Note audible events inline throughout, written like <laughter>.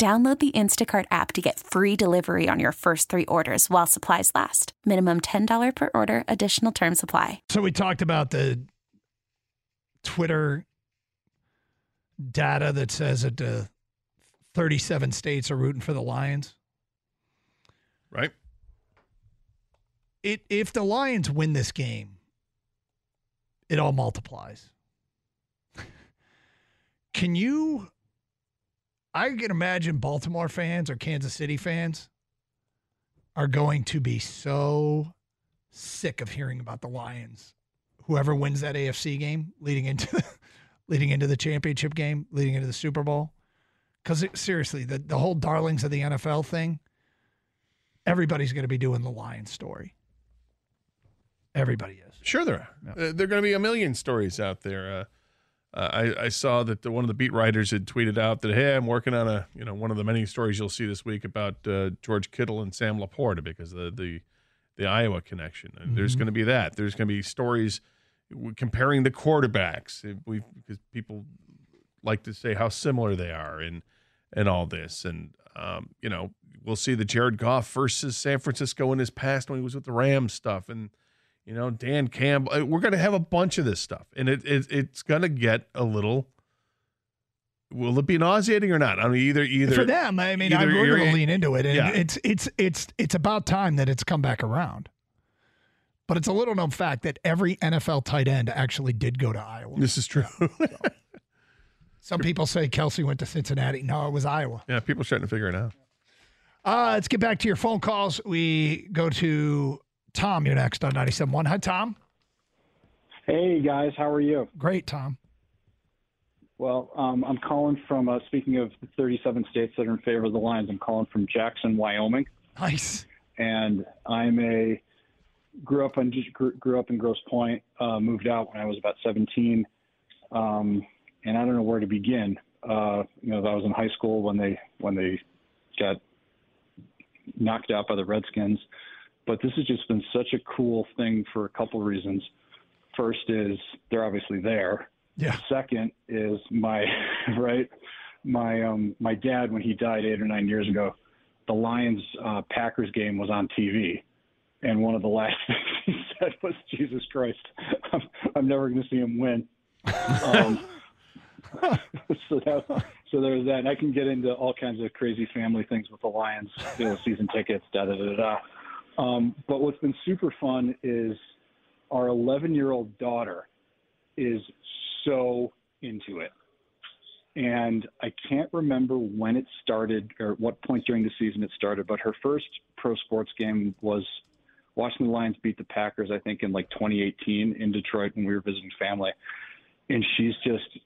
Download the Instacart app to get free delivery on your first three orders while supplies last. Minimum $10 per order, additional term supply. So we talked about the Twitter data that says that uh, 37 states are rooting for the Lions. Right. It, if the Lions win this game, it all multiplies. <laughs> Can you I can imagine Baltimore fans or Kansas City fans are going to be so sick of hearing about the Lions. Whoever wins that AFC game leading into the, <laughs> leading into the championship game, leading into the Super Bowl. Because seriously, the, the whole darlings of the NFL thing, everybody's going to be doing the Lions story. Everybody is. Sure, there are. Yeah. Uh, there are going to be a million stories out there. Uh, uh, I, I, saw that the, one of the beat writers had tweeted out that hey, I'm working on a you know one of the many stories you'll see this week about uh, George Kittle and Sam LaPorta because the the, the Iowa connection. And mm-hmm. there's going to be that. There's going to be stories comparing the quarterbacks. We because people like to say how similar they are and and all this. And um, you know we'll see the Jared Goff versus San Francisco in his past when he was with the Rams stuff and you know, Dan Campbell. We're going to have a bunch of this stuff, and it, it it's going to get a little. Will it be nauseating or not? I mean, either either for them. I mean, I'm going to lean into it, and yeah. it's it's it's it's about time that it's come back around. But it's a little known fact that every NFL tight end actually did go to Iowa. This is true. so, some people say Kelce went to Cincinnati. No, it was Iowa. Yeah, people are starting to figure it out. Uh, let's get back to your phone calls. We go to Tom, you're next on 97.1. Hi, Tom. Hey, guys. How are you? Great, Tom. Well, um, I'm calling from, uh, speaking of the 37 states that are in favor of the Lions, I'm calling from Jackson, Wyoming. Nice. And I'm a, grew up in, grew up in Grosse Pointe, uh, moved out when I was about 17. Um, and I don't know where to begin. Uh, you know, I was in high school when they, when they got knocked out by the Redskins but this has just been such a cool thing for a couple of reasons. First is they're obviously there. Yeah. Second is my <laughs> right, my um my dad when he died eight or nine years ago, the Lions uh, Packers game was on TV, and one of the last <laughs> things he said was, "Jesus Christ, I'm, I'm never going to see him win." Um, <laughs> so that, so there's that. And I can get into all kinds of crazy family things with the Lions, you know, season tickets, da da da da. Um, but what's been super fun is our 11 year old daughter is so into it. And I can't remember when it started or what point during the season it started, but her first pro sports game was watching the Lions beat the Packers, I think, in like 2018 in Detroit when we were visiting family. And she's just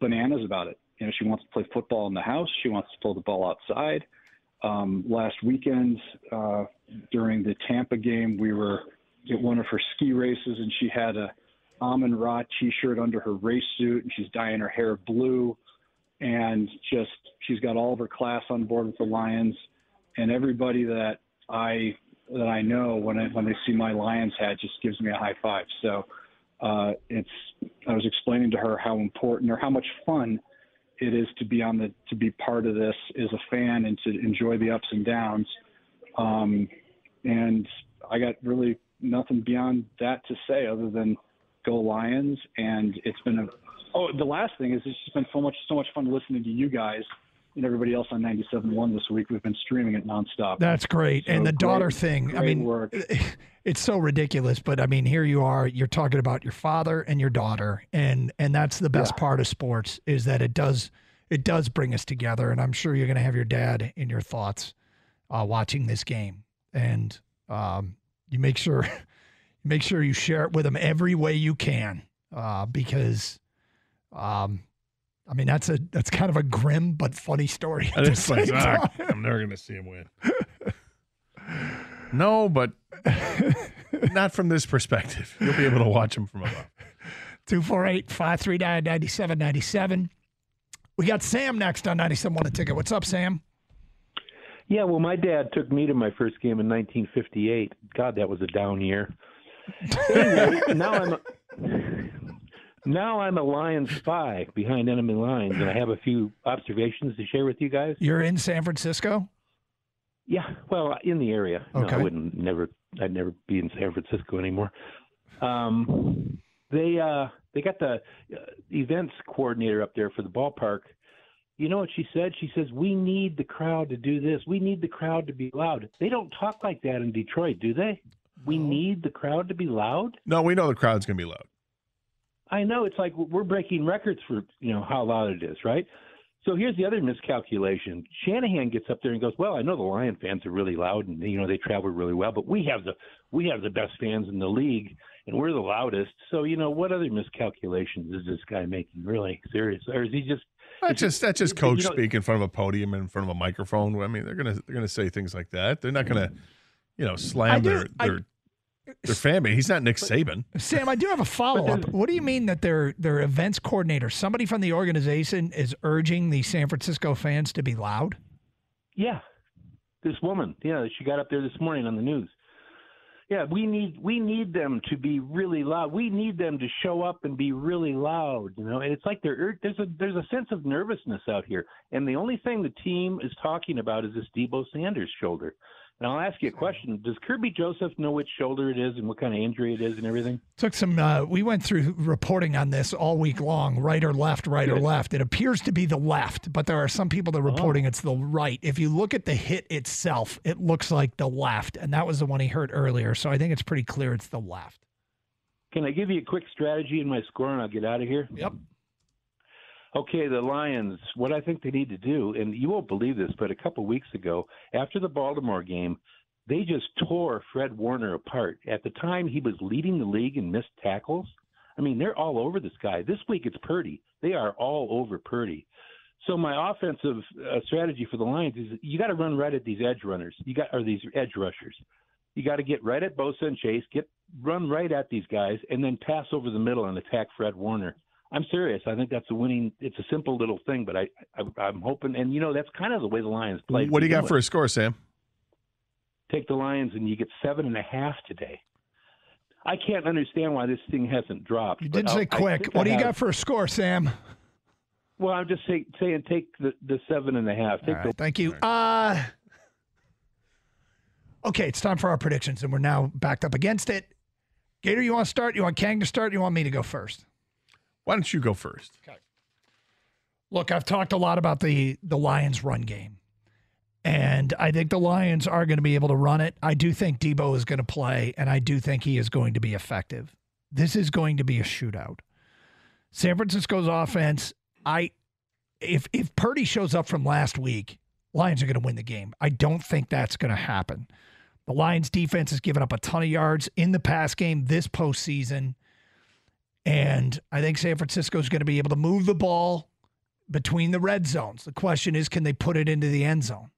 bananas about it. You know, she wants to play football in the house. She wants to throw the ball outside. Um, last weekend uh, during the Tampa game, we were at one of her ski races, and she had a Amon Ra T-shirt under her race suit, and she's dyeing her hair blue, and just she's got all of her class on board with the Lions, and everybody that I that I know when I, when they see my Lions hat just gives me a high five. So uh, it's I was explaining to her how important or how much fun it is to be on the to be part of this as a fan and to enjoy the ups and downs. Um, and I got really nothing beyond that to say other than go Lions. And it's been a oh the last thing is it's just been so much so much fun listening to you guys and everybody else on 97.1 this week. We've been streaming it nonstop. That's great. So and the great, daughter thing, I mean, work. <laughs> it's so ridiculous, but I mean, here you are, you're talking about your father and your daughter. And, and that's the best yeah. part of sports is that it does, it does bring us together. And I'm sure you're going to have your dad in your thoughts uh, watching this game. And Um, you make sure <laughs> make sure you share it with them every way you can uh, because um, I mean that's a that's kind of a grim but funny story. at And the it's like, same "Ah, time. I'm never going to see him win. no, but not from this perspective. You'll be able to watch him from above. 248 539 9797. We got Sam next on 97 a ticket. What's up, Sam? Yeah, well, my dad took me to my first game in 1958. God, that was a down year. Anyway, now I'm a, now I'm a Lions spy behind enemy lines, and I have a few observations to share with you guys. You're in San Francisco? Yeah, well, in the area. No, Okay. I wouldn't never. I'd never be in San Francisco anymore. Um, they uh, they got the uh, events coordinator up there for the ballpark. You know what she said? She says we need the crowd to do this. We need the crowd to be loud. They don't talk like that in Detroit, do they? We need the crowd to be loud. No, we know the crowd's going to be loud. I know it's like we're breaking records for you know how loud it is, right? So here's the other miscalculation. Shanahan gets up there and goes, "Well, I know the Lion fans are really loud and you know they travel really well, but we have the we have the best fans in the league and we're the loudest. So you know what other miscalculations is this guy making? Really serious, or is he just? That's just that's just you coach know- speak in front of a podium and in front of a microphone. I mean, they're gonna they're gonna say things like that. They're not gonna, mm. you know, slam do- their I- their their fan base. He's not Nick Saban. Sam, I do have a follow up. Uh, what do you mean that their their events coordinator, somebody from the organization, is urging the San Francisco fans to be loud? Yeah, this woman. Yeah, she got up there this morning on the news. Yeah, we need we need them to be really loud. We need them to show up and be really loud. You know, and it's like there there's a there's a sense of nervousness out here, and the only thing the team is talking about is this Deebo Sanders shoulder. And I'll ask you a question: Does Kerby Joseph know which shoulder it is and what kind of injury it is and everything? Took some. Uh, we went through reporting on this all week long, right or left, right or left. It appears to be the left, but there are some people that are reporting it's the right. If you look at the hit itself, it looks like the left, and that was the one he hurt earlier. So I think it's pretty clear it's the left. Can I give you a quick strategy in my score and I'll get out of here? Yep. Okay, the Lions, what I think they need to do, and you won't believe this, but a couple of weeks ago, after the Baltimore game, they just tore Fred Warner apart. At the time, he was leading the league in missed tackles. I mean, they're all over this guy. This week, it's Purdy. They are all over Purdy. So my offensive uh, strategy for the Lions is you got to run right at these edge runners. You got or these edge rushers. You got to get right at Bosa and Chase, get run right at these guys, and then pass over the middle and attack Fred Warner. I'm serious. I think that's a winning. It's a simple little thing, but I, I I'm hoping, and you know that's kind of the way the Lions play. What do you got for a score, Sam? Take the Lions, and you get seven and a half today. I can't understand why this thing hasn't dropped. You did I'll- say I quick. think What I do you have- got for a score, Sam? Well, I'm just say, saying take the, the seven and a half. Take All the thank you. Uh, okay, it's time for our predictions, and we're now backed up against it. Gator, you want to start? You want Kang to start? You want me to go first? Why don't you go first? Look, I've talked a lot about the the Lions run game. And I think the Lions are going to be able to run it. I do think Deebo is going to play, and I do think he is going to be effective. This is going to be a shootout. San Francisco's offense, I if if Purdy shows up from last week, Lions are going to win the game. I don't think that's going to happen. The Lions defense has given up a ton of yards in the pass game this postseason. And I think San Francisco is going to be able to move the ball between the red zones. The question is, can they put it into the end zone?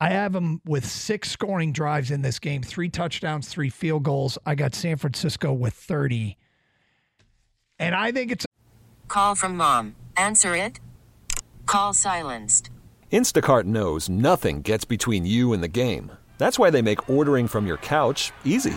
I have them with six scoring drives in this game, three touchdowns, three field goals. I got San Francisco with 30. And I think it's Call from mom. Answer it. Call silenced. Instacart knows nothing gets between you and the game. That's why they make ordering from your couch easy.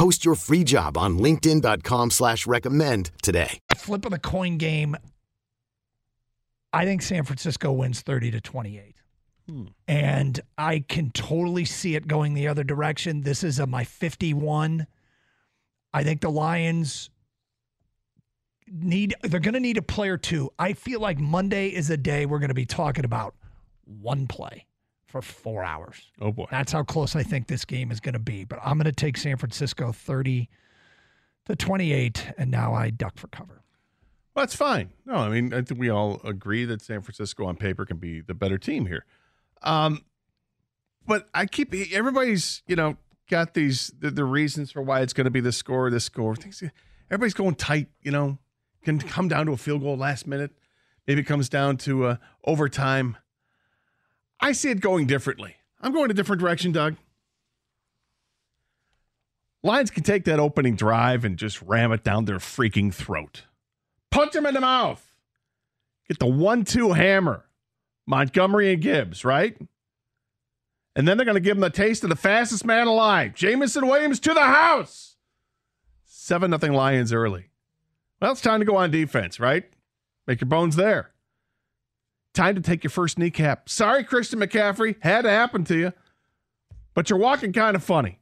Post your free job on LinkedIn.com slash recommend today. Flip of the coin game. I think San Francisco wins 30 to 28. Hmm. And I can totally see it going the other direction. This is a my 51. I think the Lions need they're going to need a player too. I feel like Monday is a day we're going to be talking about one play for 4 hours. Oh boy. That's how close I think this game is going to be. But I'm going to take San Francisco 30 to 28 and now I duck for cover. Well, that's fine. No, I mean, I think we all agree that San Francisco on paper can be the better team here. Um, but I keep everybody's, you know, got these the, the reasons for why it's going to be the score, this score. Things everybody's going tight, you know, can come down to a field goal last minute. Maybe it comes down to uh, overtime. I see it going differently. I'm going a different direction, Doug. Lions can take that opening drive and just ram it down their freaking throat. Punch him in the mouth. Get the one two hammer. Montgomery and Gibbs, right? And then they're going to give him the taste of the fastest man alive. Jameson Williams to the house. 7 nothing Lions early. Well, it's time to go on defense, right? Make your bones there. Time to take your first kneecap. Sorry, Christian McCaffrey. Had to happen to you. But you're walking kind of funny.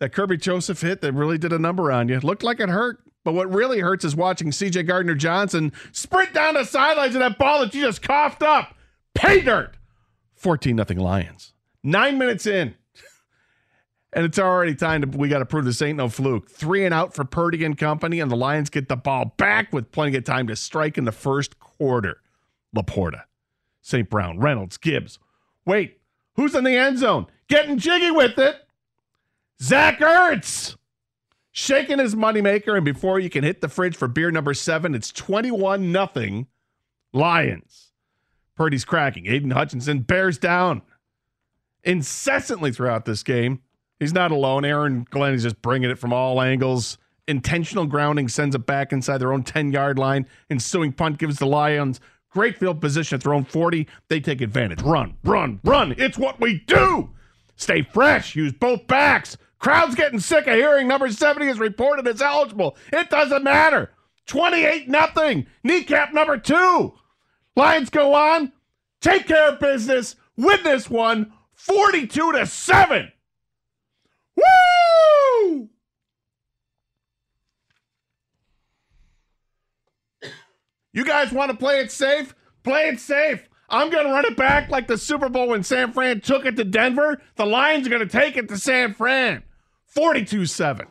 That Kerby Joseph hit that really did a number on you. Looked like it hurt. But what really hurts is watching CJ Gardner Johnson sprint down the sidelines of that ball that you just coughed up. Pay dirt. 14 nothing Lions. Nine minutes in. <laughs> And it's already time to we got to prove this ain't no fluke. Three and out for Purdy and company, and the Lions get the ball back with plenty of time to strike in the first quarter. LaPorta, St. Brown, Reynolds, Gibbs. Wait, who's in the end zone? Getting jiggy with it. Zach Ertz shaking his moneymaker, and before you can hit the fridge for beer number seven, it's 21 nothing Lions. Purdy's cracking. Aidan Hutchinson bears down incessantly throughout this game. He's not alone. Aaron Glenn is just bringing it from all angles. Intentional grounding sends it back inside their own 10 yard line. Ensuing punt gives the Lions great field position at their own 40. They take advantage. Run, run, run. It's what we do. Stay fresh. Use both backs. Crowd's getting sick of hearing number 70 is reported as eligible. It doesn't matter. 28 nothing. Kneecap number two. Lions go on. Take care of business. Win this one 42 to 7. Woo! You guys want to play it safe? Play it safe. I'm going to run it back like the Super Bowl when San Fran took it to Denver. The Lions are going to take it to San Fran. 42 7.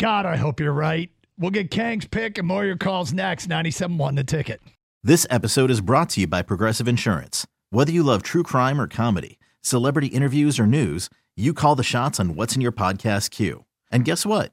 God, I hope you're right. We'll get Kang's pick and more of your calls next. 97.1 the ticket. This episode is brought to you by Progressive Insurance. Whether you love true crime or comedy, celebrity interviews or news, you call the shots on what's in your podcast queue. And guess what?